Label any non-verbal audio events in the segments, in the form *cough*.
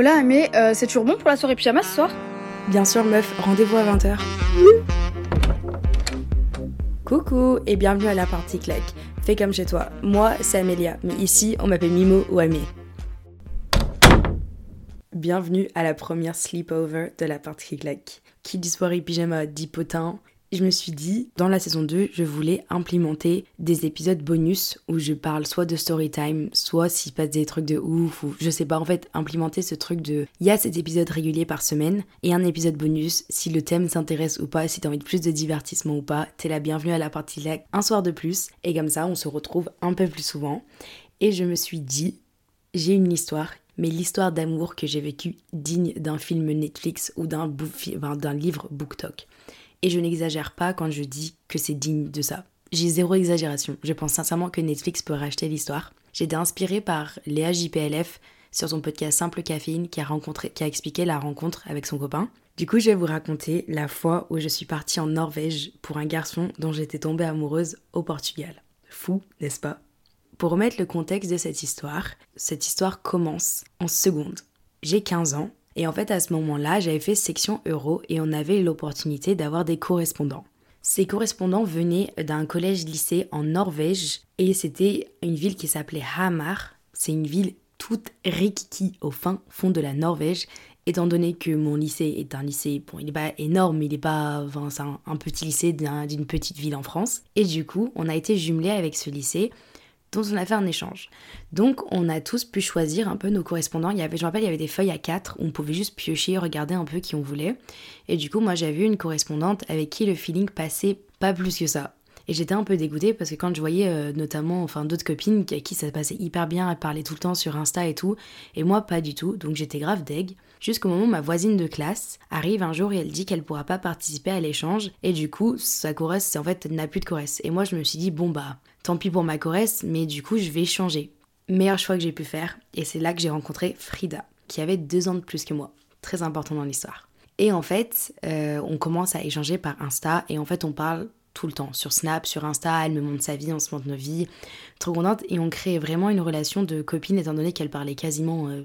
Hola, mais euh, c'est toujours bon pour la soirée pyjama ce soir? Bien sûr, meuf, rendez-vous à 20h. Coucou et bienvenue à la partie claque. Fais comme chez toi. Moi, c'est Amélia, mais ici, on m'appelle Mimo ou Amé. Bienvenue à la première sleepover de la partie claque. Qui dit soirée pyjama dit potin, je me suis dit, dans la saison 2, je voulais implémenter des épisodes bonus où je parle soit de story time, soit s'il passe des trucs de ouf, ou je sais pas, en fait, implémenter ce truc de. Il y a cet épisode régulier par semaine et un épisode bonus. Si le thème s'intéresse ou pas, si t'as envie de plus de divertissement ou pas, t'es la bienvenue à la partie là un soir de plus. Et comme ça, on se retrouve un peu plus souvent. Et je me suis dit, j'ai une histoire mais l'histoire d'amour que j'ai vécue digne d'un film Netflix ou d'un livre BookTok. Et je n'exagère pas quand je dis que c'est digne de ça. J'ai zéro exagération. Je pense sincèrement que Netflix peut racheter l'histoire. J'ai été inspirée par Léa JPLF sur son podcast Simple Caféine qui a, qui a expliqué la rencontre avec son copain. Du coup, je vais vous raconter la fois où je suis partie en Norvège pour un garçon dont j'étais tombée amoureuse au Portugal. Fou, n'est-ce pas? Pour remettre le contexte de cette histoire, cette histoire commence en seconde. J'ai 15 ans et en fait, à ce moment-là, j'avais fait section euro et on avait l'opportunité d'avoir des correspondants. Ces correspondants venaient d'un collège-lycée en Norvège et c'était une ville qui s'appelait Hamar. C'est une ville toute rikiki au fin fond de la Norvège. Étant donné que mon lycée est un lycée, bon, il n'est pas énorme, il n'est pas, c'est un, un, petit lycée d'une petite ville en France. Et du coup, on a été jumelé avec ce lycée dont on a fait un échange. Donc on a tous pu choisir un peu nos correspondants. Il y avait, je me rappelle, il y avait des feuilles à quatre où on pouvait juste piocher, regarder un peu qui on voulait. Et du coup, moi j'avais une correspondante avec qui le feeling passait pas plus que ça. Et j'étais un peu dégoûtée parce que quand je voyais euh, notamment enfin d'autres copines avec qui ça passait hyper bien, à parler tout le temps sur Insta et tout, et moi pas du tout, donc j'étais grave deg. Jusqu'au moment où ma voisine de classe arrive un jour et elle dit qu'elle pourra pas participer à l'échange, et du coup sa choresse, en fait, n'a plus de choresse. Et moi je me suis dit, bon bah, tant pis pour ma choresse, mais du coup je vais changer. Meilleur choix que j'ai pu faire, et c'est là que j'ai rencontré Frida, qui avait deux ans de plus que moi. Très important dans l'histoire. Et en fait, euh, on commence à échanger par Insta, et en fait on parle tout le temps. Sur Snap, sur Insta, elle me montre sa vie, on se montre nos vies. Trop contente. Et on crée vraiment une relation de copine, étant donné qu'elle parlait quasiment euh,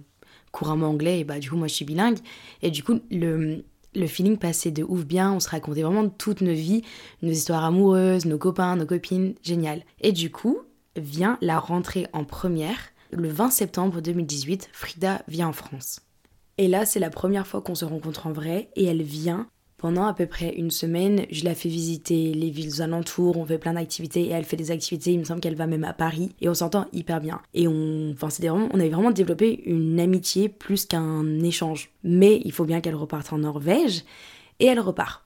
couramment anglais. Et bah, du coup, moi, je suis bilingue. Et du coup, le, le feeling passait de ouf bien. On se racontait vraiment toutes nos vies, nos histoires amoureuses, nos copains, nos copines. Génial. Et du coup, vient la rentrée en première. Le 20 septembre 2018, Frida vient en France. Et là, c'est la première fois qu'on se rencontre en vrai et elle vient pendant à peu près une semaine, je la fais visiter les villes alentours, on fait plein d'activités et elle fait des activités, il me semble qu'elle va même à Paris et on s'entend hyper bien. Et on, enfin, vraiment, on avait vraiment développé une amitié plus qu'un échange. Mais il faut bien qu'elle reparte en Norvège et elle repart.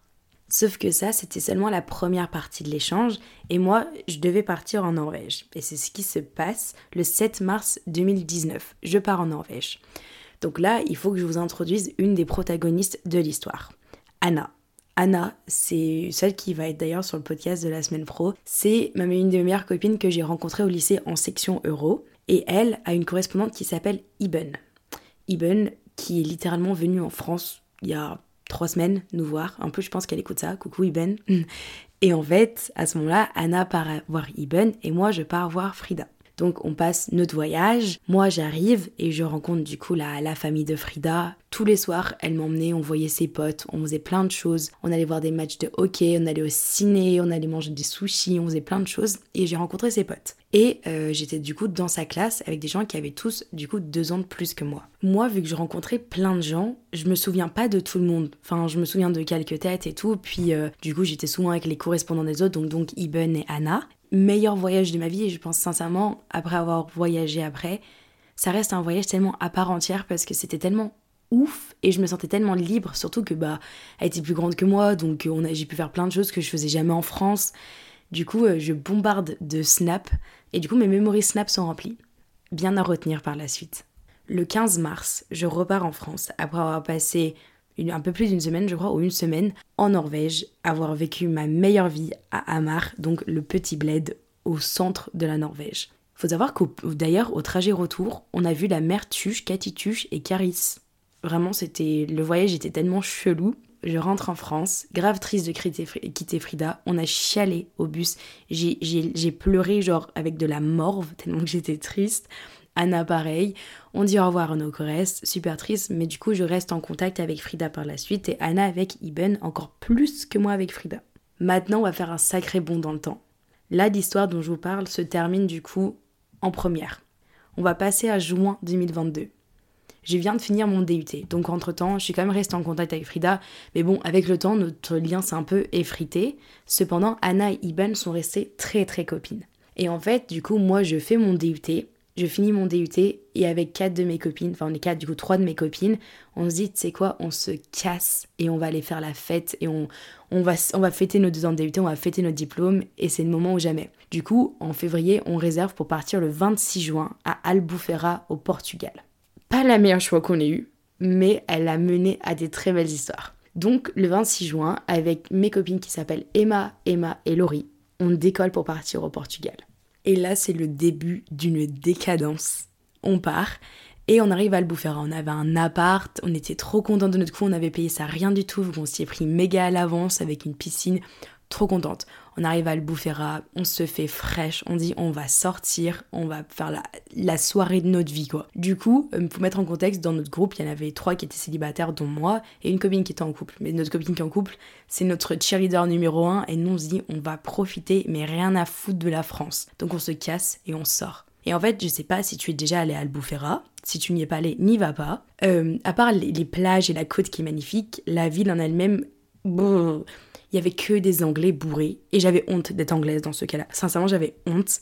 Sauf que ça, c'était seulement la première partie de l'échange et moi, je devais partir en Norvège. Et c'est ce qui se passe le 7 mars 2019. Je pars en Norvège. Donc là, il faut que je vous introduise une des protagonistes de l'histoire. Anna. Anna, c'est celle qui va être d'ailleurs sur le podcast de la semaine pro. C'est une de meilleures copines que j'ai rencontrées au lycée en section euro. Et elle a une correspondante qui s'appelle Iben. Iben, qui est littéralement venue en France il y a trois semaines nous voir. Un peu, je pense qu'elle écoute ça. Coucou Iben. *laughs* Et en fait, à ce moment-là, Anna part voir Iben et moi, je pars voir Frida. Donc on passe notre voyage, moi j'arrive et je rencontre du coup la, la famille de Frida. Tous les soirs, elle m'emmenait, on voyait ses potes, on faisait plein de choses. On allait voir des matchs de hockey, on allait au ciné, on allait manger des sushis, on faisait plein de choses et j'ai rencontré ses potes. Et euh, j'étais du coup dans sa classe avec des gens qui avaient tous du coup deux ans de plus que moi. Moi, vu que je rencontrais plein de gens, je me souviens pas de tout le monde. Enfin, je me souviens de quelques têtes et tout. Puis euh, du coup, j'étais souvent avec les correspondants des autres, donc donc Iben et Anna meilleur voyage de ma vie et je pense sincèrement, après avoir voyagé après, ça reste un voyage tellement à part entière parce que c'était tellement ouf et je me sentais tellement libre, surtout que bah elle était plus grande que moi donc on a, j'ai pu faire plein de choses que je faisais jamais en France. Du coup, euh, je bombarde de Snap et du coup mes memories Snap sont remplies. Bien à retenir par la suite. Le 15 mars, je repars en France après avoir passé un peu plus d'une semaine, je crois, ou une semaine en Norvège, avoir vécu ma meilleure vie à Hamar, donc le petit bled au centre de la Norvège. Faut savoir qu'au d'ailleurs au trajet retour, on a vu la mère Tuche, Cathy Tuche et Caris. Vraiment, c'était le voyage était tellement chelou. Je rentre en France, grave triste de quitter Frida. On a chialé au bus. J'ai pleuré genre avec de la morve tellement que j'étais triste. Anna pareil. On dit au revoir à nos super triste, mais du coup je reste en contact avec Frida par la suite et Anna avec Iben encore plus que moi avec Frida. Maintenant on va faire un sacré bond dans le temps. Là l'histoire dont je vous parle se termine du coup en première. On va passer à juin 2022 je viens de finir mon DUT. Donc entre-temps, je suis quand même restée en contact avec Frida. Mais bon, avec le temps, notre lien s'est un peu effrité. Cependant, Anna et Iben sont restées très très copines. Et en fait, du coup, moi, je fais mon DUT. Je finis mon DUT et avec quatre de mes copines, enfin on est quatre, du coup trois de mes copines, on se dit, tu sais quoi, on se casse et on va aller faire la fête et on, on, va, fêter nos deux ans de DUT, on va fêter notre diplôme et c'est le moment ou jamais. Du coup, en février, on réserve pour partir le 26 juin à Albufeira au Portugal pas la meilleure choix qu'on ait eu, mais elle a mené à des très belles histoires. Donc le 26 juin, avec mes copines qui s'appellent Emma, Emma et Laurie, on décolle pour partir au Portugal. Et là, c'est le début d'une décadence. On part et on arrive à Albufeira. On avait un appart, on était trop contents de notre coup, on avait payé ça rien du tout, on s'y est pris méga à l'avance avec une piscine trop contente. On arrive à Albufeira, on se fait fraîche, on dit on va sortir, on va faire la, soirée de notre vie quoi. Du coup, euh, pour mettre en contexte, dans notre groupe, il y en avait trois qui étaient célibataires, dont moi, et une copine qui était en couple. Mais notre copine qui est en couple, c'est notre cheerleader numéro un, et nous on se dit on va profiter, mais rien à foutre de la France. Donc on se casse et on sort. Et en fait, je sais pas si tu es déjà allé à Albufeira. Si tu n'y es pas allé, n'y va pas. Euh, à part les, plages et la côte qui est magnifique, la ville en elle-même, il y avait que des Anglais bourrés. Et j'avais honte d'être anglaise dans ce cas-là. Sincèrement, j'avais honte.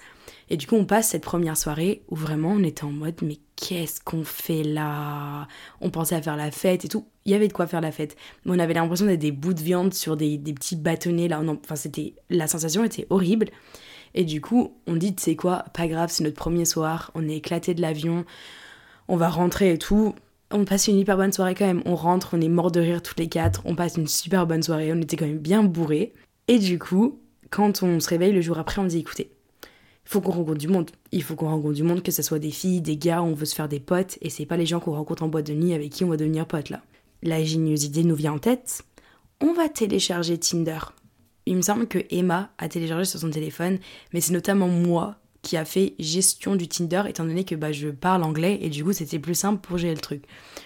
Et du coup, on passe cette première soirée où vraiment on était en mode mais qu'est-ce qu'on fait là? On pensait à faire la fête et tout. Il y avait de quoi faire la fête. Mais on avait l'impression d'être des bouts de viande sur des, petits bâtonnets là. enfin, c'était la sensation était horrible. Et du coup, on dit, tu sais quoi, pas grave, c'est notre premier soir, on est éclaté de l'avion, on va rentrer et tout on passe une hyper bonne soirée quand même. On rentre, on est mort de rire toutes les quatre, on passe une super bonne soirée, on était quand même bien bourrés. Et du coup, quand on se réveille le jour après, on dit écoutez, il faut qu'on rencontre du monde. Il faut qu'on rencontre du monde, que ce soit des filles, des gars, on veut se faire des potes, et c'est pas les gens qu'on rencontre en boîte de nuit avec qui on va devenir potes là. La idée nous vient en tête. On va télécharger Tinder. Il me semble que Emma a téléchargé sur son téléphone, mais c'est notamment moi qui a fait gestion du Tinder, étant donné que bah, je parle anglais et du coup c'était plus simple pour gérer le truc.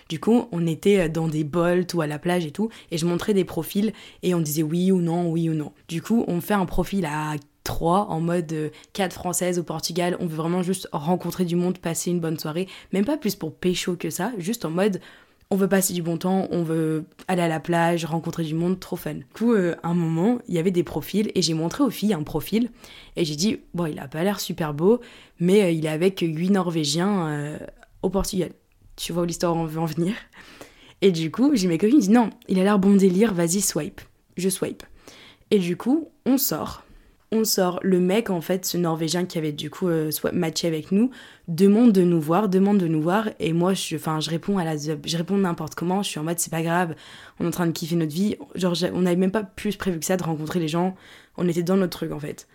Du coup, on était euh, dans des bolts ou à la plage et tout, et je montrais des profils et on disait oui ou non, oui ou non. Du coup, on fait un profil à 3 en mode 4 euh, françaises au Portugal, on veut vraiment juste rencontrer du monde, passer une bonne soirée, même pas plus pour pécho que ça, juste en mode on veut passer du bon temps, on veut aller à la plage, rencontrer du monde, trop fun. Du coup, euh, un moment, il y avait des profils et j'ai montré aux filles un profil et j'ai dit, bon, il a pas l'air super beau, mais euh, il est avec 8 Norvégiens euh, au Portugal. Tu vois où l'histoire en veut en venir? Et du coup, j'ai mes copines dit, non, il a l'air bon délire, vas-y, swipe. Je swipe. Et du coup, on sort on sort. Le mec, en fait, ce Norvégien qui avait du coup euh, matché avec nous, demande de nous voir, demande de nous voir. Et moi, je, je réponds à la, je réponds n'importe comment. Je suis en mode, c'est pas grave. On est en train de kiffer notre vie. Genre, on n'avait même pas plus prévu que ça de rencontrer les gens. On était dans notre truc, en fait.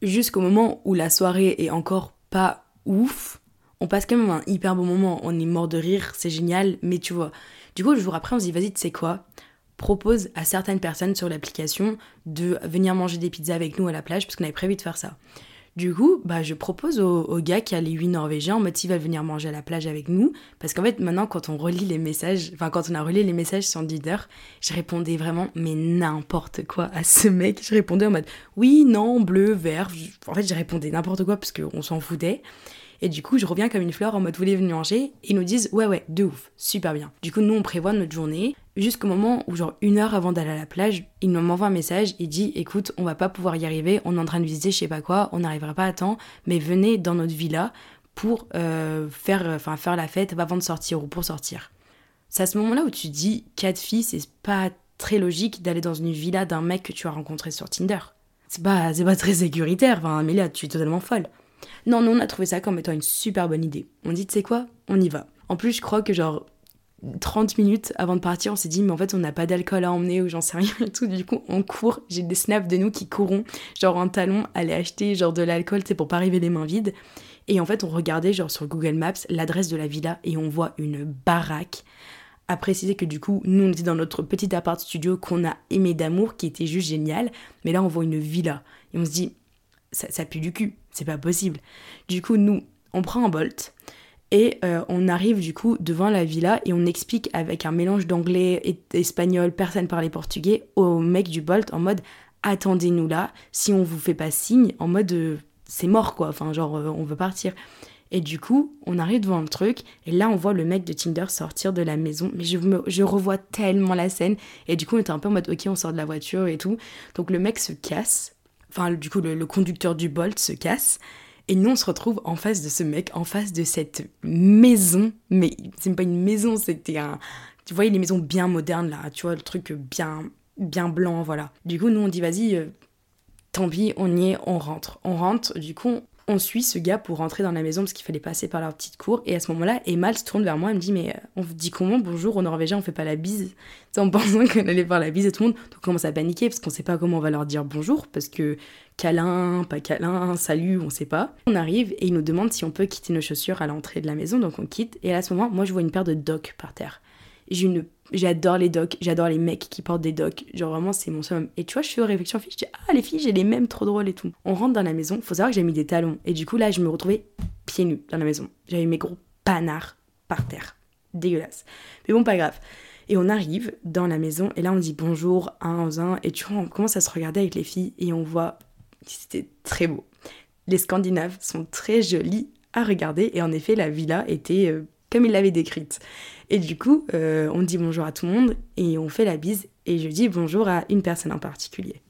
Jusqu'au moment où la soirée est encore pas ouf, on passe quand même un hyper bon moment. On est mort de rire, c'est génial. Mais tu vois, du coup, le jour après, on se dit, vas-y, tu sais quoi? Propose à certaines personnes sur l'application de venir manger des pizzas avec nous à la plage parce qu'on avait prévu de faire ça. Du coup, bah, je propose au, gars qui a les 8 Norvégiens en mode s'il va venir manger à la plage avec nous. Parce qu'en fait, maintenant, quand on relit les messages, enfin, quand on a relié les messages sur leader, je répondais vraiment, mais n'importe quoi à ce mec. Je répondais en mode oui, non, bleu, vert. En fait, je répondais n'importe quoi parce qu'on s'en foutait. Et du coup, je reviens comme une fleur en mode vous voulez venir manger? Ils nous disent ouais, ouais, de ouf, super bien. Du coup, nous, on prévoit notre journée jusqu'au moment où, genre, une heure avant d'aller à la plage, il m'envoie un message. Il dit écoute, on va pas pouvoir y arriver, on est en train de visiter je sais pas quoi, on n'arrivera pas à temps, mais venez dans notre villa pour euh, faire, enfin, faire la fête avant de sortir ou pour sortir. C'est à ce moment-là où tu dis quatre filles, c'est pas très logique d'aller dans une villa d'un mec que tu as rencontré sur Tinder. C'est pas, c'est pas très sécuritaire, enfin, mais là, tu es totalement folle. Non, non, on a trouvé ça comme étant une super bonne idée. On dit, tu sais quoi On y va. En plus, je crois que genre 30 minutes avant de partir, on s'est dit, mais en fait, on n'a pas d'alcool à emmener ou j'en sais rien et tout. Du coup, on court. J'ai des snaps de nous qui courons, genre en talon, aller acheter genre de l'alcool, sais, pour pas arriver les mains vides. Et en fait, on regardait genre sur Google Maps l'adresse de la villa et on voit une baraque. À préciser que du coup, nous, on était dans notre petit appart studio qu'on a aimé d'amour, qui était juste génial. Mais là, on voit une villa. Et on se dit, ça, ça pue du cul, c'est pas possible. Du coup, nous, On prend un Bolt. Et euh, on arrive du coup devant la villa et on explique avec un mélange d'anglais et d'espagnol, personne parlait portugais, au mec du Bolt en mode attendez-nous là, si on vous fait pas signe, en mode euh, c'est mort quoi, enfin genre euh, on veut partir. Et du coup, on arrive devant le truc, et là on voit le mec de Tinder sortir de la maison, mais je, je revois tellement la scène, et du coup on était un peu en mode ok on sort de la voiture et tout, donc le mec se casse, enfin du coup le conducteur du Bolt se casse, et nous, on se retrouve en face de ce mec, en face de cette maison. Mais c'est pas une maison, c'était un. Tu vois, les maisons bien modernes là, tu vois, le truc bien, bien blanc, voilà. Du coup, nous, on dit, vas-y, euh, tant pis, on y est, on rentre. On rentre, du coup, on suit ce gars pour rentrer dans la maison parce qu'il fallait passer par leur petite cour. Et à ce moment-là, Emma se tourne vers moi et me dit Mais euh, on dit comment? Bonjour, au Norvégien, on fait pas la bise. en pensant *laughs* qu'on allait faire la bise et tout le monde. Donc on commence à paniquer parce qu'on sait pas comment on va leur dire bonjour parce que câlin, pas câlin, salut, on sait pas. On arrive et ils nous demandent si on peut quitter nos chaussures à l'entrée de la maison. Donc on quitte. Et à ce moment, moi je vois une paire de docks par terre. J'ai une J'adore les docks, j'adore les mecs qui portent des docks. Genre vraiment, c'est mon seul. Et tu vois, je fais aux réflexions je dis Ah, les filles, j'ai les mêmes, trop drôles et tout. On rentre dans la maison, faut savoir que j'ai mis des talons. Et du coup, là, je me retrouvais pieds nus dans la maison. J'avais mes gros panards par terre. Dégueulasse. Mais bon, pas grave. Et on arrive dans la maison, et là, on dit bonjour, un aux un. Et tu vois, on commence à se regarder avec les filles, et on voit c'était très beau. Les Scandinaves sont très jolis à regarder, et en effet, la villa était euh, comme il l'avait décrite. Et du coup, euh, on dit bonjour à tout le monde et on fait la bise et je dis bonjour à une personne en particulier.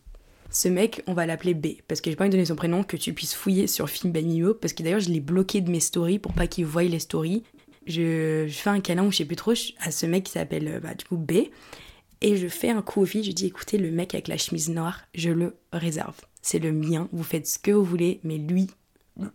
Ce mec, on va l'appeler B, parce que j'ai pas envie de donner son prénom, que tu puisses fouiller sur Film Banimo, parce que d'ailleurs je l'ai bloqué de mes stories pour pas qu'il voie les stories. Je, fais un câlin ou je sais plus trop à ce mec qui s'appelle euh, bah, du coup B, et je fais un coup au fil, je dis écoutez, le mec avec la chemise noire, je le réserve. C'est le mien, vous faites ce que vous voulez, mais lui,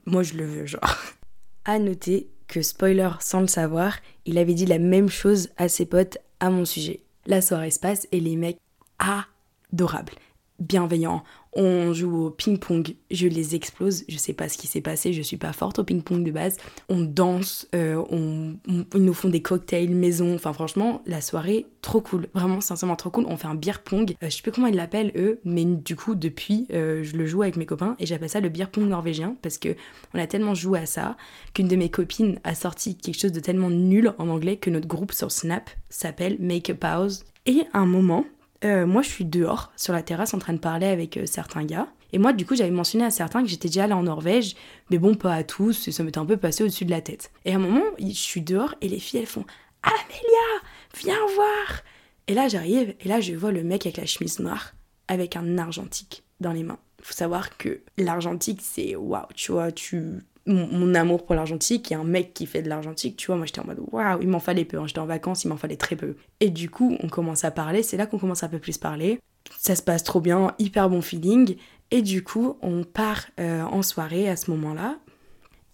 moi je le veux, genre. *laughs* À noter spoiler sans le savoir, il avait dit la même chose à ses potes à mon sujet. La soirée se passe et les mecs adorables, bienveillants. On joue au ping-pong, je les explose, je sais pas ce qui s'est passé, je suis pas forte au ping-pong de base. On danse, euh, on, ils nous font des cocktails maison, enfin franchement, la soirée, trop cool, vraiment sincèrement trop cool. On fait un beer pong, euh, je sais plus comment ils l'appellent eux, mais du coup, depuis, euh, je le joue avec mes copains et j'appelle ça le beer pong norvégien parce que on a tellement joué à ça qu'une de mes copines a sorti quelque chose de tellement nul en anglais que notre groupe sur Snap s'appelle Make a Pause. Et à un moment, euh, moi je suis dehors sur la terrasse en train de parler avec euh, certains gars. Et moi du coup j'avais mentionné à certains que j'étais déjà allée en Norvège, mais bon pas à tous, ça m'était un peu passé au-dessus de la tête. Et à un moment je suis dehors et les filles elles font Amélia, viens voir Et là j'arrive et là je vois le mec avec la chemise noire avec un argentique dans les mains. Faut savoir que l'argentique c'est waouh, tu vois, tu mon, amour pour l'argentique et un mec qui fait de l'argentique, tu vois, moi j'étais en mode waouh, il m'en fallait peu, hein. j'étais en vacances, il m'en fallait très peu. Et du coup, on commence à parler, c'est là qu'on commence à un peu plus parler. Ça se passe trop bien, hyper bon feeling. Et du coup, on part euh, en soirée à ce moment-là.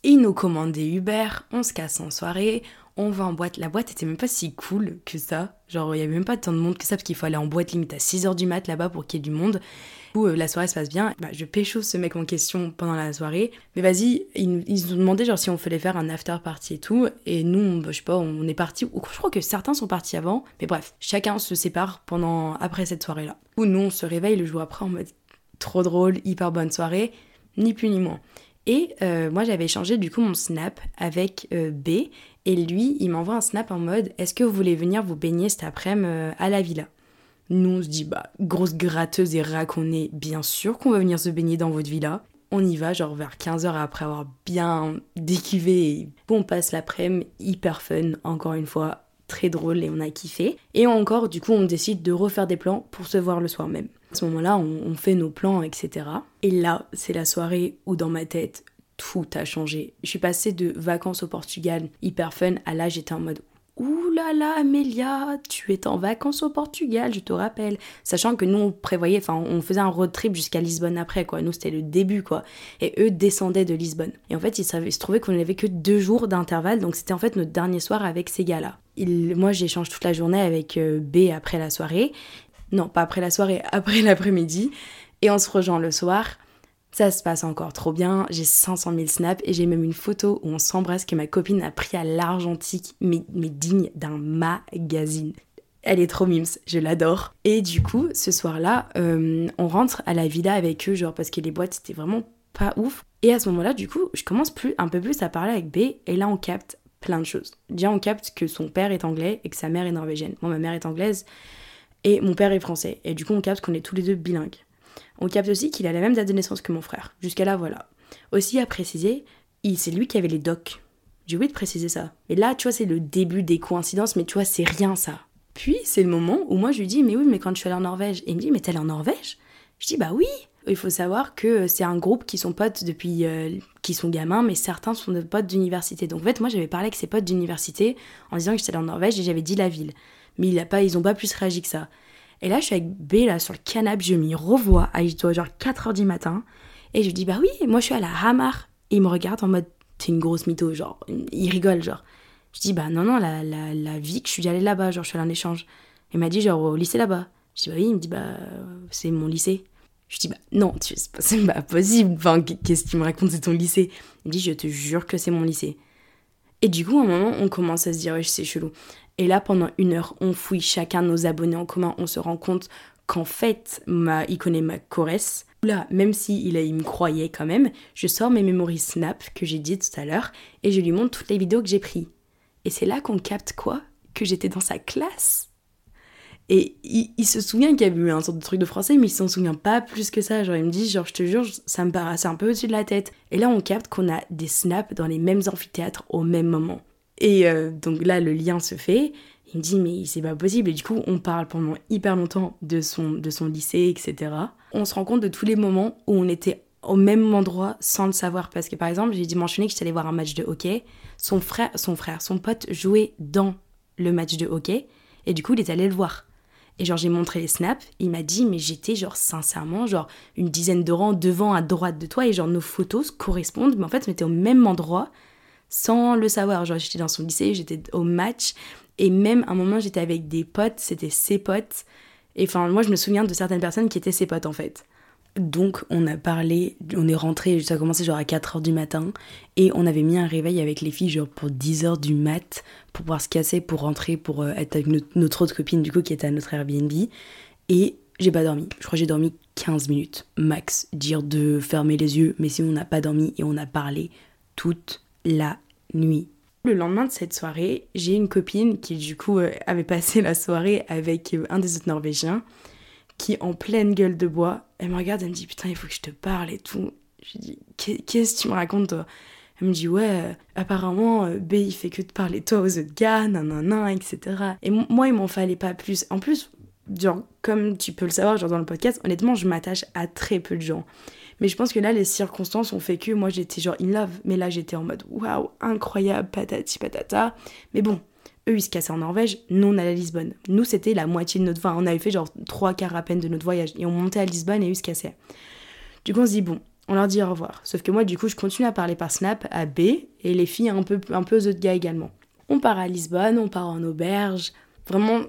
Il nous commande des Uber, on se casse en soirée, on va en boîte. La boîte était même pas si cool que ça. Genre, il y avait même pas tant de monde que ça parce qu'il faut aller en boîte limite à 6h du mat là-bas pour qu'il y ait du monde. Où euh, la soirée se passe bien. Bah, je pécho ce mec en question pendant la soirée. Mais vas-y, ils, nous demandaient genre si on fallait faire un after party et tout. Et nous, bah, je sais pas, on est parti. Je crois que certains sont partis avant. Mais bref, chacun se sépare pendant après cette soirée-là. Où nous, on se réveille le jour après en mode trop drôle, hyper bonne soirée, ni plus ni moins. Et euh, moi, j'avais changé du coup mon snap avec euh, B. Et lui, il m'envoie un snap en mode Est-ce que vous voulez venir vous baigner cet après-midi à la villa? Nous, on se dit, bah, grosse gratteuse et raconner, bien sûr qu'on va venir se baigner dans votre villa. On y va, genre vers 15h après avoir bien décuvé. Bon, on passe l'après-midi, hyper fun, encore une fois, très drôle et on a kiffé. Et encore, du coup, on décide de refaire des plans pour se voir le soir même. À ce moment-là, on fait nos plans, etc. Et là, c'est la soirée où dans ma tête, tout a changé. Je suis passée de vacances au Portugal, hyper fun, à là, j'étais en mode Ouh là là, Amélia, tu es en vacances au Portugal, je te rappelle. Sachant que nous, on prévoyait, enfin, on faisait un road trip jusqu'à Lisbonne après, quoi. Nous, c'était le début, quoi. Et eux descendaient de Lisbonne. Et en fait, il, se trouvait qu'on n'avait que deux jours d'intervalle, donc c'était en fait notre dernier soir avec ces gars-là. Moi, j'échange toute la journée avec euh, B après la soirée. Non, pas après la soirée, *laughs* après l'après-midi. Et on se rejoint le soir. Ça se passe encore trop bien, j'ai 500 000 snaps et j'ai même une photo où on s'embrasse que ma copine a pris à l'argentique, mais, mais digne d'un magazine. Elle est trop mimes, je l'adore. Et du coup, ce soir-là, euh, on rentre à la villa avec eux, genre parce que les boîtes c'était vraiment pas ouf. Et à ce moment-là, du coup, je commence plus, un peu plus à parler avec B, et là on capte plein de choses. Déjà, on capte que son père est anglais et que sa mère est norvégienne. Moi, ma mère est anglaise et mon père est français. Et du coup, on capte qu'on est tous les deux bilingues. On capte aussi qu'il a la même date de naissance que mon frère. Jusqu'à là, voilà. Aussi, à préciser, c'est lui qui avait les docs. J'ai oublié de préciser ça. Et là, tu vois, c'est le début des coïncidences, mais tu vois, c'est rien ça. Puis, c'est le moment où moi, je lui dis, mais oui, mais quand je suis allée en Norvège, et il me dit, mais t'es allée en Norvège? Je dis, bah oui. Il faut savoir que c'est un groupe qui sont potes depuis, euh, qui sont gamins, mais certains sont des potes d'université. Donc en fait, moi, j'avais parlé avec ses potes d'université en disant que j'étais allée en Norvège et j'avais dit la ville. Mais il a pas, ils ont pas plus réagi que ça. Et là, je suis avec B, là, sur le canapé, je m'y revois, à genre 4h du matin, et je lui dis, bah oui, moi, je suis à la Hamar. Et il me regarde en mode, t'es une grosse mytho, genre, il rigole, genre. Je dis, bah non, non, la, la, la vie que je suis allée là-bas, genre, je suis allée en échange. Il m'a dit, genre, au lycée là-bas. Je dis, bah oui, il me dit, bah, c'est mon lycée. Je dis, bah non, *laughs* c'est pas, possible. Enfin, qu'est-ce que tu me racontes, c'est ton lycée? Il me dit, je te jure que c'est mon lycée. Et du coup, à un moment, on commence à se dire, ouais, c'est chelou. Et là, pendant une heure, on fouille chacun nos abonnés en commun. On se rend compte qu'en fait, il connaît ma choresse. Là, même s'il il, il me croyait quand même, je sors mes mémories Snap que j'ai dit tout à l'heure et je lui montre toutes les vidéos que j'ai prises. Et c'est là qu'on capte quoi? Que j'étais dans sa classe? Et il, se souvient qu'il y avait eu un sorte de truc de français, mais il s'en souvient pas plus que ça. Genre, il me dit, genre, je te jure, ça me paraissait un peu au-dessus de la tête. Et là, on capte qu'on a des snaps dans les mêmes amphithéâtres au même moment. Et euh, donc là, le lien se fait. Il me dit, mais c'est pas possible. Et du coup, on parle pendant hyper longtemps de son, de son lycée, etc. On se rend compte de tous les moments où on était au même endroit sans le savoir. Parce que par exemple, j'ai dimensionné que j'étais allée voir un match de hockey. Son frère, son frère, son pote jouait dans le match de hockey. Et du coup, il est allé le voir. Et genre, j'ai montré les snaps. Il m'a dit, mais j'étais genre sincèrement, genre une dizaine de rangs devant à droite de toi. Et genre, nos photos correspondent. Mais en fait, on était au même endroit sans le savoir. Genre, j'étais dans son lycée, j'étais au match, et même à un moment, j'étais avec des potes, c'était ses potes. Et enfin, moi, je me souviens de certaines personnes qui étaient ses potes en fait. Donc, on a parlé, on est rentré, ça a commencé genre à 4h du matin, et on avait mis un réveil avec les filles, genre pour 10h du mat, pour pouvoir se casser, pour rentrer, pour euh, être avec notre, autre copine, du coup, qui était à notre Airbnb. Et j'ai pas dormi. Je crois j'ai dormi 15 minutes, max. Dire de fermer les yeux, mais si on n'a pas dormi et on a parlé toute la nuit. Le lendemain de cette soirée, j'ai une copine qui du coup euh, avait passé la soirée avec euh, un des autres Norvégiens, qui en pleine gueule de bois, elle me regarde, elle me dit putain il faut que je te parle et tout. Je lui dis qu'est-ce que tu me racontes toi? Elle me dit ouais apparemment euh, B il fait que de parler toi aux autres gars, nanana, etc. Et moi il m'en fallait pas plus. En plus, comme tu peux le savoir genre dans le podcast, honnêtement je m'attache à très peu de gens. Mais je pense que là, les circonstances ont fait que moi, j'étais genre in love. Mais là, j'étais en mode waouh, incroyable, patati patata. Mais bon, eux, ils se cassaient en Norvège, nous, on allait à Lisbonne. Nous, c'était la moitié de notre voyage. On avait fait genre trois quarts à peine de notre voyage. Et on montait à Lisbonne et ils se cassaient. Du coup, on se dit, bon, on leur dit au revoir. Sauf que moi, du coup, je continue à parler par Snap à B et les filles un peu, un peu autres gars également. On part à Lisbonne, on part en auberge. Vraiment,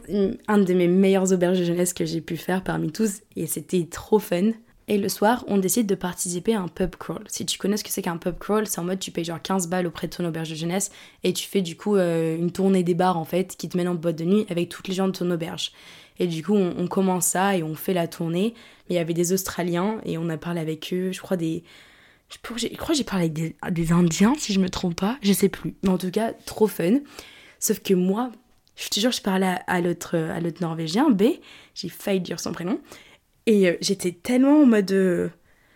un de mes meilleurs auberges de jeunesse que j'ai pu faire parmi tous. Et c'était trop fun. Et le soir, on décide de participer à un pub crawl. Si tu connais ce que c'est qu'un pub crawl, c'est en mode tu payes genre 15 balles auprès de ton auberge de jeunesse et tu fais du coup euh, une tournée des bars en fait qui te mène en boîte de nuit avec toutes les gens de ton auberge. Et du coup, on, commence ça et on fait la tournée. Mais il y avait des Australiens et on a parlé avec eux, je crois des... Je crois que j'ai parlé avec des, Indiens, si je me trompe pas, je sais plus. Mais en tout cas, trop fun. Sauf que moi, je te jure, je parlais à l'autre Norvégien, B, j'ai failli dire son prénom, et euh, j'étais tellement en mode. Euh,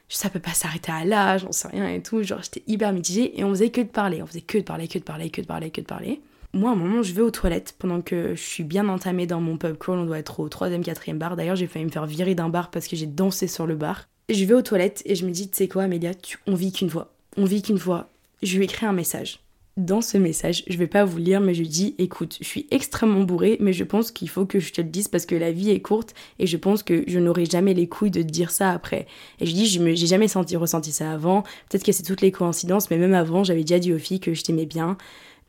ça peut pas s'arrêter à là, j'en sais rien et tout. Genre, j'étais hyper mitigée et on faisait que de parler. On faisait que de parler, que de parler, que de parler, que de parler. Moi, à un moment, je vais aux toilettes pendant que je suis bien entamée dans mon pub crawl. On doit être au troisième, quatrième bar. D'ailleurs, j'ai failli me faire virer d'un bar parce que j'ai dansé sur le bar. je vais aux toilettes et je me dis, tu sais quoi, Amélia, on vit qu'une fois. On vit qu'une fois. Je lui écris un message dans ce message, je vais pas vous lire, mais je dis écoute, je suis extrêmement bourrée, mais je pense qu'il faut que je te le dise parce que la vie est courte et je pense que je n'aurai jamais les couilles de te dire ça après. Et je dis, je j'ai jamais senti, ressenti ça avant. Peut-être que c'est toutes les coïncidences, mais même avant, j'avais déjà dit aux filles que je t'aimais bien.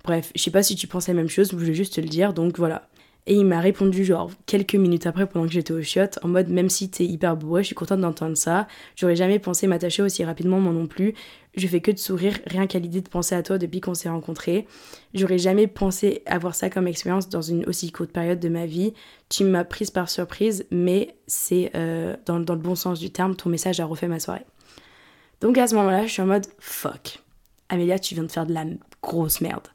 Bref, je sais pas si tu penses la même chose, je veux juste te le dire, donc voilà. Et il m'a répondu genre quelques minutes après pendant que j'étais au chiottes en mode même si t'es hyper bourré, je suis contente d'entendre ça. J'aurais jamais pensé m'attacher aussi rapidement moi non plus. Je fais que de sourire rien qu'à l'idée de penser à toi depuis qu'on s'est rencontrés. J'aurais jamais pensé avoir ça comme expérience dans une aussi courte période de ma vie. Tu m'as prise par surprise, mais c'est euh, dans, dans, le bon sens du terme, ton message a refait ma soirée. Donc à ce moment-là, je suis en mode fuck. Amélia, tu viens de faire de la grosse merde.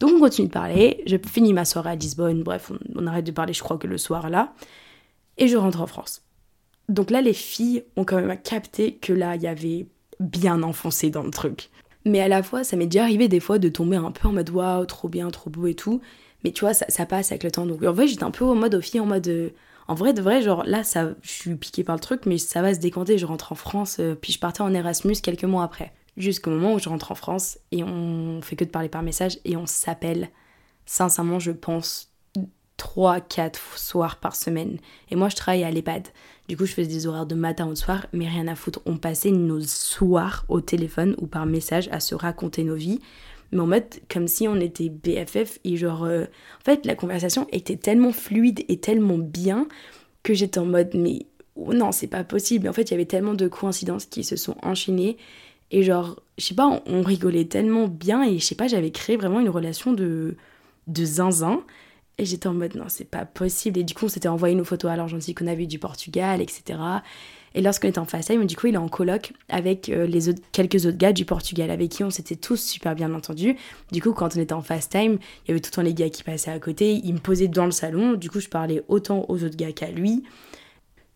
Donc on continue de parler, je finis ma soirée à Lisbonne, bref, on, arrête de parler je crois que le soir là, et je rentre en France. Donc là, les filles ont quand même capté que là, il y avait bien enfoncé dans le truc. Mais à la fois, ça m'est déjà arrivé des fois de tomber un peu en mode waouh, trop bien, trop beau et tout. Mais tu vois, ça, passe avec le temps. Donc en vrai, j'étais un peu en mode aux filles, en mode. Euh, en vrai, de vrai, genre là, ça, je suis piquée par le truc, mais ça va se décanter. Je rentre en France, euh, puis je partais en Erasmus quelques mois après. Jusqu'au moment où je rentre en France et on fait que de parler par message et on s'appelle. Sincèrement, je pense 3-4 soirs par semaine. Et moi, je travaille à l'EHPAD. Du coup, je faisais des horaires de matin au soir, mais rien à foutre. On passait nos soirs au téléphone ou par message à se raconter nos vies. Mais en mode, comme si on était BFF et genre. Euh, en fait, la conversation était tellement fluide et tellement bien que j'étais en mode, mais non, c'est pas possible. en fait, il y avait tellement de coïncidences qui se sont enchaînées. Et genre, je sais pas, on, rigolait tellement bien et je sais pas, j'avais créé vraiment une relation de, de zinzin. Et j'étais en mode non, c'est pas possible. Et du coup, on s'était envoyé nos photos à l'argentique qu'on avait du Portugal, etc. Et lorsqu'on était en FaceTime, du coup, il est en coloc avec euh, les autres, quelques autres gars du Portugal avec qui on s'était tous super bien entendus. Du coup, quand on était en FaceTime, il y avait tout le temps les gars qui passaient à côté. Ils me posaient dans le salon. Du coup, je parlais autant aux autres gars qu'à lui.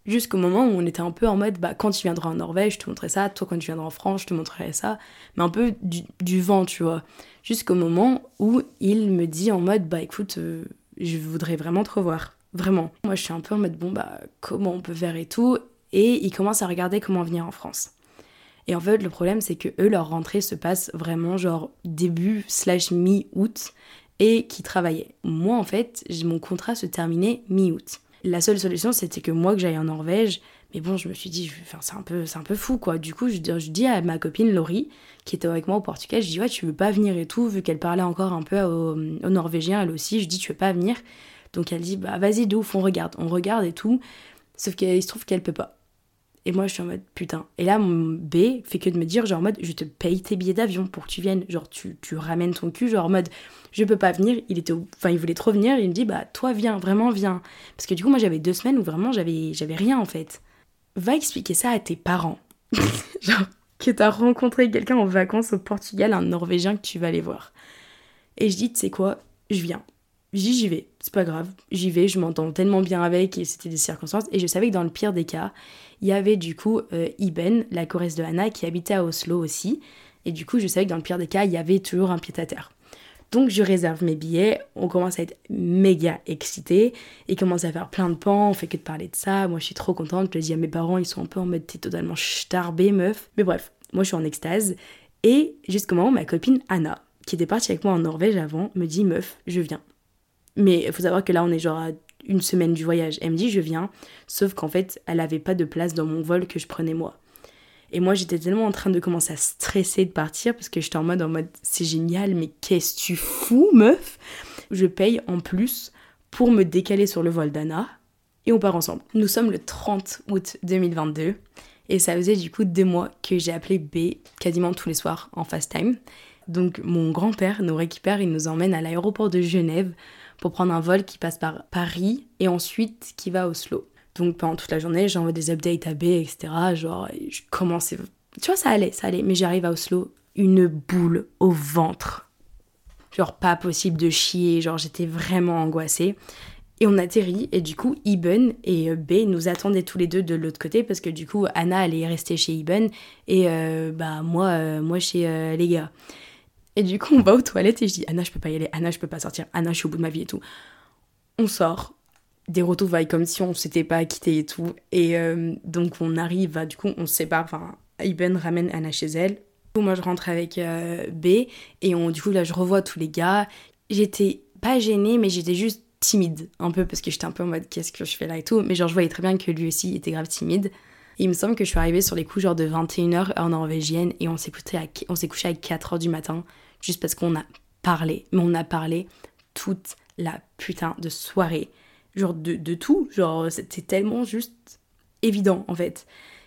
Jusqu'au moment où on était un peu en mode, bah, quand tu viendras en Norvège, je te montrerai ça. Toi, quand tu viendras en France, je te montrerai ça. Mais un peu du, vent, tu vois. Jusqu'au moment où il me dit en mode, bah écoute, euh, je voudrais vraiment te revoir. Vraiment. Moi, je suis un peu en mode, bon, bah, comment on peut faire et tout. Et ils commencent à regarder comment venir en France. Et en fait, le problème, c'est que eux, leur rentrée se passe vraiment genre début slash mi-août et qui travaillaient. Moi, en fait, mon contrat se terminait mi-août. La seule solution, c'était que moi, que j'aille en Norvège. Mais bon, je me suis dit, enfin, c'est un, peu, un peu fou, quoi. Du coup, je, je, dis à ma copine Laurie, qui était avec moi au Portugal, je dis, ouais, tu veux pas venir et tout, vu qu'elle parlait encore un peu au, Norvégien, elle aussi. Je dis, tu veux pas venir? Donc elle dit, bah vas-y, de ouf, on regarde. On regarde et tout. Sauf qu'il se trouve qu'elle peut pas. Et moi, je suis en mode putain. Et là, mon B fait que de me dire, genre en mode, je te paye tes billets d'avion pour que tu viennes. Genre, tu, tu ramènes ton cul, genre en mode, je peux pas venir. Il était, enfin, il voulait trop venir. Il me dit, bah, toi, viens, vraiment, viens. Parce que du coup, moi, j'avais deux semaines où vraiment, j'avais, rien en fait. Va expliquer ça à tes parents. *laughs* genre, que t'as rencontré quelqu'un en vacances au Portugal, un Norvégien que tu vas aller voir. Et je dis, tu sais quoi, je viens. J'y j'y vais, c'est pas grave, j'y vais, je m'entends tellement bien avec et c'était des circonstances. Et je savais que dans le pire des cas, il y avait du coup euh, Iben, la choriste de Anna, qui habitait à Oslo aussi. Et du coup, je savais que dans le pire des cas, il y avait toujours un pied-à-terre. Donc je réserve mes billets, on commence à être méga excités, et commence à faire plein de pans, on fait que de parler de ça, moi je suis trop contente, je le dis à mes parents, ils sont un peu en mode t'es totalement starbé meuf. Mais bref, moi je suis en extase, et jusqu'au moment ma copine Anna, qui était partie avec moi en Norvège avant, me dit meuf, je viens. Mais il faut savoir que là on est genre à une semaine du voyage. Elle me dit je viens, sauf qu'en fait elle avait pas de place dans mon vol que je prenais moi. Et moi j'étais tellement en train de commencer à stresser de partir parce que j'étais en mode en mode c'est génial mais qu'est-ce que tu fous meuf? Je paye en plus pour me décaler sur le vol d'Anna et on part ensemble. Nous sommes le 30 août 2022 et ça faisait du coup deux mois que j'ai appelé B quasiment tous les soirs en fast time. Donc mon grand-père nous récupère, il nous emmène à l'aéroport de Genève pour prendre un vol qui passe par Paris et ensuite qui va à Oslo. Donc pendant toute la journée, j'envoie des updates à B, etc. Genre, je commençais. Tu vois, ça allait, ça allait. Mais j'arrive à Oslo, une boule au ventre. Genre, pas possible de chier. Genre, j'étais vraiment angoissée. Et on atterrit, et du coup, Iben et euh, B nous attendaient tous les deux de l'autre côté, parce que du coup, Anna allait rester chez Iben, et euh, bah moi, euh, moi chez les gars. Et du coup, on va aux toilettes et je dis Anna, je peux pas y aller. Anna, je peux pas sortir. Anna, je suis au bout de ma vie et tout. On sort. Des retrouvailles comme si on s'était pas quitté et tout. Et euh, donc, on arrive, à, du coup, on se sépare. Enfin, Iben ramène Anna chez elle. Moi, je rentre avec euh, B. Et on, du coup, là, je revois tous les gars. J'étais pas gênée, mais j'étais juste timide. Un peu, parce que j'étais un peu en mode qu'est-ce que je fais là et tout. Mais genre, je voyais très bien que lui aussi était grave timide. Il me semble que je suis arrivée sur les coups genre de 21h heure norvégienne et on s'est couché à 4h du matin juste parce qu'on a parlé. Mais on a parlé toute la putain de soirée. Genre de, tout. Genre, c'était tellement juste évident en fait.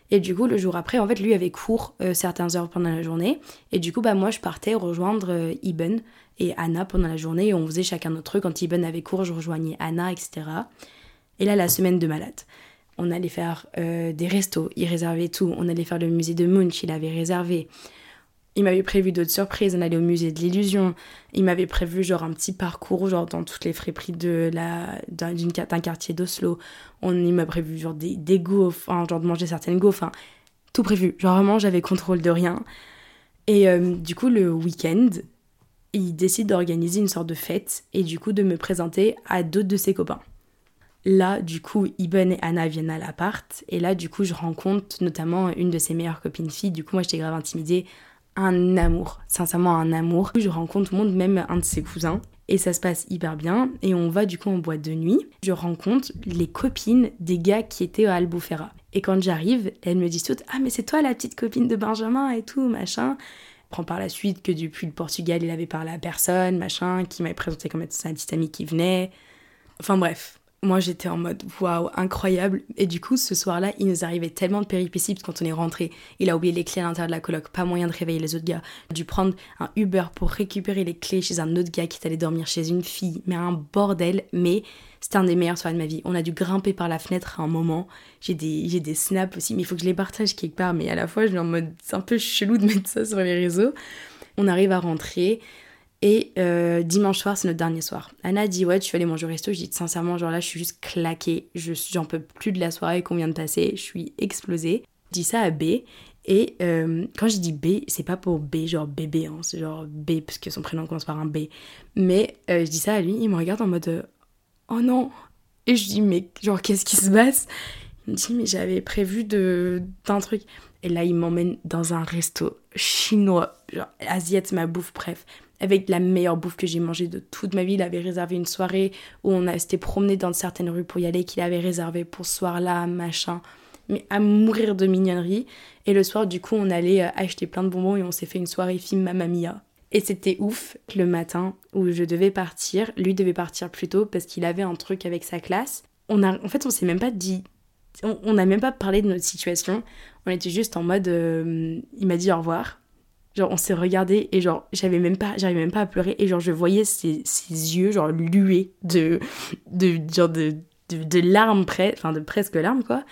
Et du coup, le jour après, en fait, lui avait cours euh, certaines heures pendant la journée. Et du coup, bah, moi, je partais rejoindre euh, Iben et Anna pendant la journée. Et on faisait chacun notre truc. Quand Iben avait cours, je rejoignais Anna, etc. Et là, la semaine de malade. On allait faire euh, des restos, il réservait tout. On allait faire le musée de Munch, il avait réservé. Il m'avait prévu d'autres surprises, on allait au musée de l'illusion. Il m'avait prévu genre un petit parcours genre dans toutes les friperies de la d'un quartier d'Oslo. On il m'a prévu genre des, des gaufres, enfin, genre de manger certaines gaufres, tout prévu. Genre vraiment j'avais contrôle de rien. Et euh, du coup le week-end, il décide d'organiser une sorte de fête et du coup de me présenter à d'autres de ses copains. Là, du coup, Iben et Anna viennent à l'appart. Et là, du coup, je rencontre notamment une de ses meilleures copines filles. Du coup, moi, j'étais grave intimidée un amour, sincèrement un amour. Je rencontre tout le monde, même un de ses cousins. Et ça se passe hyper bien. Et on va du coup en boîte de nuit. Je rencontre les copines des gars qui étaient à Albufera. Et quand j'arrive, elles me disent toutes Ah, mais c'est toi la petite copine de Benjamin et tout, machin. Prends par la suite que depuis le Portugal, il avait parlé à personne, machin, qui m'avait présenté comme sa petite amie qui venait. Enfin bref, moi j'étais en mode waouh, incroyable. Et du coup, ce soir-là, il nous arrivait tellement de péripéties quand on est rentré. Il a oublié les clés à l'intérieur de la coloc, pas moyen de réveiller les autres gars. Dû prendre un Uber pour récupérer les clés chez un autre gars qui est allé dormir chez une fille. Mais un bordel, mais c'était un des meilleurs soirs de ma vie. On a dû grimper par la fenêtre à un moment. J'ai des, j'ai des snaps aussi, mais il faut que je les partage quelque part. Mais à la fois, je suis en mode, c'est un peu chelou de mettre ça sur les réseaux. On arrive à rentrer. Et euh, dimanche soir, c'est notre dernier soir. Anna dit Ouais, tu vas aller manger au resto? Je dis Sincèrement, genre là, je suis juste claquée. Je, j'en peux plus de la soirée qu'on vient de passer. Je suis explosée. Je dis ça à B. Et euh, quand je dis B, c'est pas pour B, genre bébé, hein, c'est genre B, parce que son prénom commence par un B. Mais euh, je dis ça à lui, il me regarde en mode Oh non Et je dis Mais genre, qu'est-ce qui se passe? Il me dit Mais j'avais prévu d'un truc. Et là, il m'emmène dans un resto chinois, genre asiate, ma bouffe, bref avec la meilleure bouffe que j'ai mangée de toute ma vie. Il avait réservé une soirée où on a été promené dans certaines rues pour y aller, qu'il avait réservé pour ce soir-là, machin. Mais à mourir de mignonnerie. Et le soir, du coup, on allait euh, acheter plein de bonbons et on s'est fait une soirée film Mamma Mia. Et c'était ouf le matin où je devais partir. Lui devait partir plus tôt parce qu'il avait un truc avec sa classe. On a, en fait, on s'est même pas dit. On n'a même pas parlé de notre situation. On était juste en mode. Euh, il m'a dit au revoir. Genre, on s'est regardé et genre, j'avais même pas, j'arrivais même pas à pleurer et genre, je voyais ses, ses yeux, genre, luer de, de, genre, de, de, larmes, près, enfin, de presque larmes, quoi.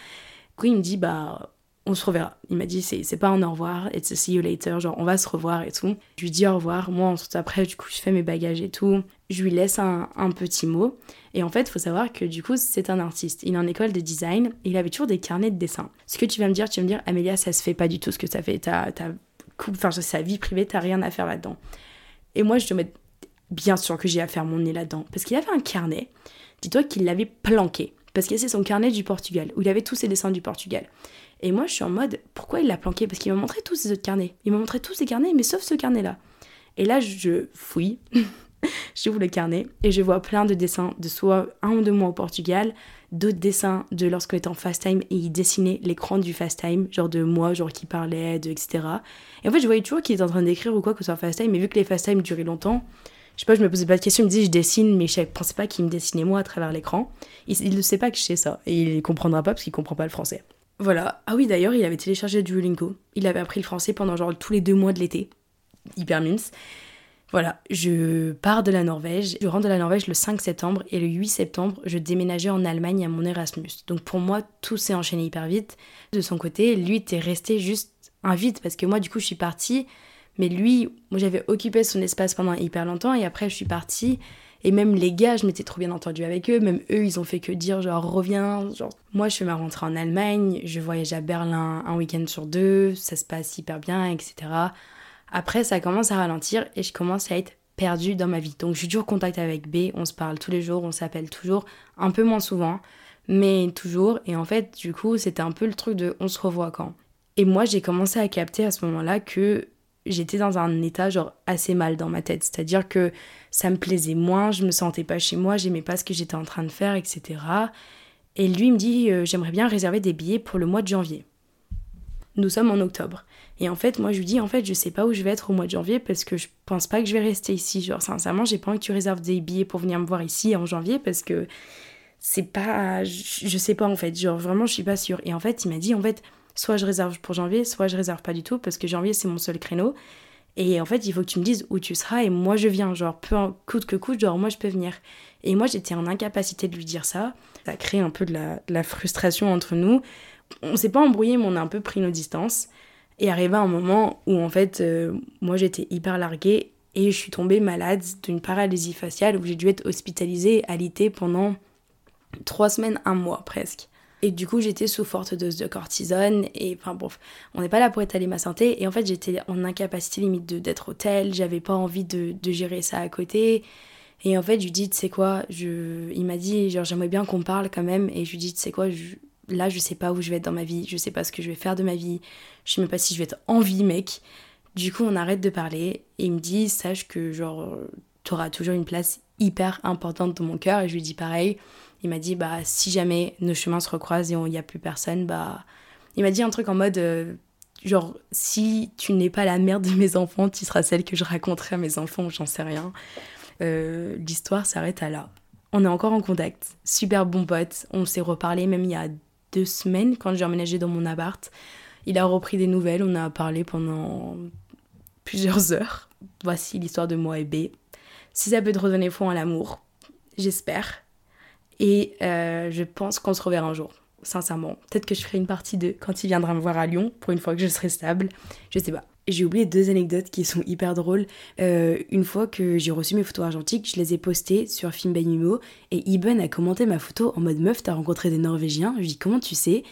Coup, il me dit, bah, on se reverra. Il m'a dit, c'est pas un au revoir, it's a see you later, genre, on va se revoir et tout. Je lui dis au revoir, moi, ensuite, après, du coup, je fais mes bagages et tout. Je lui laisse un, un petit mot. Et en fait, faut savoir que du coup, c'est un artiste. Il est en école de design et il avait toujours des carnets de dessin. Ce que tu vas me dire, tu vas me dire, Amélia, ça se fait pas du tout ce que ça fait. T'as enfin sa vie privée, t'as rien à faire là-dedans. Et moi, je te mets bien sûr que j'ai à faire mon nez là-dedans. Parce qu'il avait un carnet, dis-toi qu'il l'avait planqué. Parce que c'est son carnet du Portugal, où il avait tous ses dessins du Portugal. Et moi, je suis en mode, pourquoi il l'a planqué? Parce qu'il m'a montré tous ses autres carnets. Il m'a montré tous ses carnets, mais sauf ce carnet-là. Et là, je fouille, *laughs* j'ouvre le carnet, et je vois plein de dessins de soit un ou deux mois au Portugal, d'autres dessins de lorsqu'on était en fast time et il dessinait l'écran du fast time, genre de moi, genre qui parlait, de etc. Et en fait, je voyais toujours qu'il était en train d'écrire ou quoi que ce soit fast time, mais vu que les fast time duraient longtemps, je sais pas, je me posais pas de questions, il me disait je dessine, mais je pensais pas qu'il me dessinait moi à travers l'écran. Il, ne sait pas que je sais ça, et il comprendra pas parce qu'il comprend pas le français. Voilà. Ah oui, d'ailleurs, il avait téléchargé Duolingo. Il avait appris le français pendant genre tous les deux mois de l'été. Hyper mimes. Voilà, je pars de la Norvège. Je rentre de la Norvège le 5 septembre et le 8 septembre, je déménageais en Allemagne à mon Erasmus. Donc pour moi, tout s'est enchaîné hyper vite. De son côté, lui était resté juste un vide parce que moi, du coup, je suis partie. Mais lui, j'avais occupé son espace pendant hyper longtemps et après, je suis partie. Et même les gars, je m'étais trop bien entendue avec eux. Même eux, ils ont fait que dire genre reviens. Genre, moi, je fais ma rentrée en Allemagne. Je voyage à Berlin un week-end sur deux. Ça se passe hyper bien, etc. Après, ça commence à ralentir et je commence à être perdue dans ma vie. Donc, je suis toujours en contact avec B, on se parle tous les jours, on s'appelle toujours, un peu moins souvent, mais toujours. Et en fait, du coup, c'était un peu le truc de on se revoit quand. Et moi, j'ai commencé à capter à ce moment-là que j'étais dans un état genre assez mal dans ma tête. C'est-à-dire que ça me plaisait moins, je me sentais pas chez moi, j'aimais pas ce que j'étais en train de faire, etc. Et lui me dit euh, j'aimerais bien réserver des billets pour le mois de janvier. Nous sommes en octobre. Et en fait, moi, je lui dis, en fait, je sais pas où je vais être au mois de janvier parce que je pense pas que je vais rester ici. Genre, sincèrement, j'ai pas envie que tu réserves des billets pour venir me voir ici en janvier parce que c'est pas. Je, sais pas, en fait. Genre, vraiment, je suis pas sûre. Et en fait, il m'a dit, en fait, soit je réserve pour janvier, soit je réserve pas du tout parce que janvier, c'est mon seul créneau. Et en fait, il faut que tu me dises où tu seras et moi je viens. Genre, peu coûte que coûte, genre, moi je peux venir. Et moi, j'étais en incapacité de lui dire ça. Ça a créé un peu de la, frustration entre nous. On s'est pas embrouillé, mais on a un peu pris nos distances. Et arriva un moment où, en fait, euh, moi j'étais hyper larguée et je suis tombée malade d'une paralysie faciale où j'ai dû être hospitalisée, alitée pendant trois semaines, un mois presque. Et du coup, j'étais sous forte dose de cortisone. Et enfin, bon, on n'est pas là pour étaler ma santé. Et en fait, j'étais en incapacité limite d'être au tel. J'avais pas envie de, de, gérer ça à côté. Et en fait, je lui dis, tu sais quoi, je... il m'a dit, genre, j'aimerais bien qu'on parle quand même. Et je lui dis, tu sais quoi, là, je sais pas où je vais être dans ma vie. Je sais pas ce que je vais faire de ma vie. Je sais même pas si je vais être en vie, mec. Du coup, on arrête de parler. Et il me dit, sache que, genre, t'auras toujours une place hyper importante dans mon cœur. Et je lui dis pareil il m'a dit bah si jamais nos chemins se recroisent et il n'y a plus personne, bah il m'a dit un truc en mode euh, genre si tu n'es pas la mère de mes enfants, tu seras celle que je raconterai à mes enfants, j'en sais rien. Euh, l'histoire s'arrête à là. On est encore en contact, super bon pote. On s'est reparlé même il y a deux semaines quand j'ai emménagé dans mon appart. Il a repris des nouvelles, on a parlé pendant plusieurs *laughs* heures. Voici l'histoire de moi et B. Si ça peut te redonner foi en l'amour, j'espère. Et euh, je pense qu'on se reverra un jour, sincèrement. Peut-être que je ferai une partie de quand il viendra me voir à Lyon, pour une fois que je serai stable. Je sais pas. J'ai oublié deux anecdotes qui sont hyper drôles. Euh, une fois que j'ai reçu mes photos argentiques, je les ai postées sur Film Numo et Iben a commenté ma photo en mode meuf, t'as rencontré des Norvégiens. Je lui dis comment tu sais?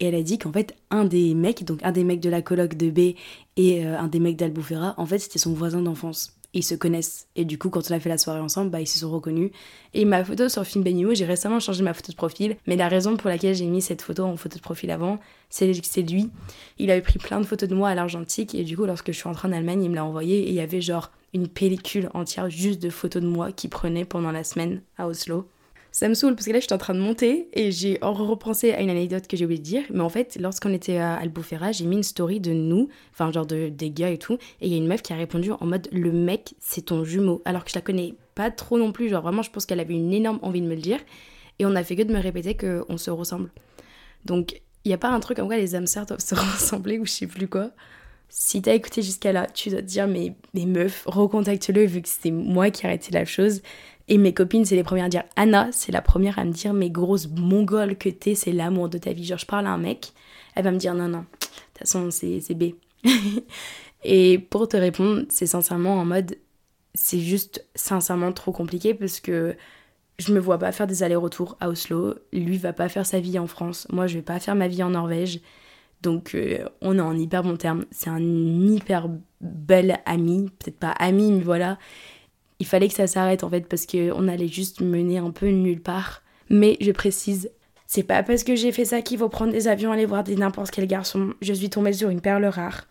Et elle a dit qu'en fait, un des mecs, donc un des mecs de la coloc de B et euh, un des mecs d'Albufera, en fait, c'était son voisin d'enfance ils se connaissent. Et du coup, quand on a fait la soirée ensemble, bah, ils se sont reconnus. Et ma photo sur Film Benimo, j'ai récemment changé ma photo de profil. Mais la raison pour laquelle j'ai mis cette photo en photo de profil avant, c'est lui. Il avait pris plein de photos de moi à l'argentique. Et du coup, lorsque je suis entrée en Allemagne, il me l'a envoyé. Et il y avait genre une pellicule entière juste de photos de moi qu'il prenait pendant la semaine à Oslo ça me saoule parce que là, je suis en train de monter et j'ai repensé à une anecdote que j'ai oublié de dire. Mais en fait, lorsqu'on était à Albufera, j'ai mis une story de nous, enfin, genre de, des gars et tout. Et il y a une meuf qui a répondu en mode Le mec, c'est ton jumeau. Alors que je la connais pas trop non plus. Genre, vraiment, je pense qu'elle avait une énorme envie de me le dire. Et on a fait que de me répéter qu'on se ressemble. Donc, il n'y a pas un truc comme quoi les âmes sœurs doivent *laughs* se ressembler ou je sais plus quoi. Si t'as écouté jusqu'à là, tu dois te dire, mais, mais meuf, recontacte-le vu que c'était moi qui arrêté la chose. Et mes copines, c'est les premières à dire Anna, c'est la première à me dire mais grosse mongole que t'es, c'est l'amour de ta vie. Genre, je parle à un mec, elle va me dire non, non, de toute façon, c'est B. *laughs* et pour te répondre, c'est sincèrement en mode c'est juste sincèrement trop compliqué parce que je me vois pas faire des allers-retours à Oslo. Lui va pas faire sa vie en France. Moi, je vais pas faire ma vie en Norvège. Donc, euh, on est en hyper bon terme. C'est un hyper bel ami. Peut-être pas ami, mais voilà il fallait que ça s'arrête en fait parce qu'on allait juste mener un peu nulle part. Mais je précise, c'est pas parce que j'ai fait ça qu'il faut prendre des avions, aller voir des n'importe quel garçon. Je suis tombée sur une perle rare.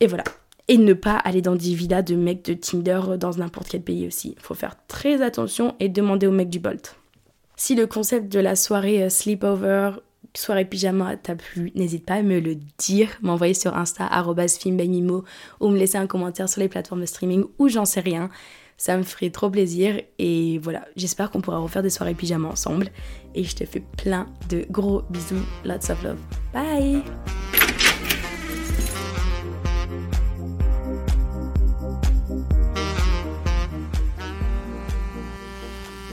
Et voilà. Et ne pas aller dans des villas de mecs de Tinder dans n'importe quel pays aussi. Faut faire très attention et demander aux mecs du Bolt. Si le concept de la soirée euh, sleepover, soirée pyjama t'a plu, n'hésite pas à me le dire, m'envoyer sur Insta, filmbemimo, ou me laisser un commentaire sur les plateformes de streaming, ou j'en sais rien. Ça me ferait trop plaisir et voilà, j'espère qu'on pourra refaire des soirées pyjama ensemble. Et je te fais plein de gros bisous, lots of love. Bye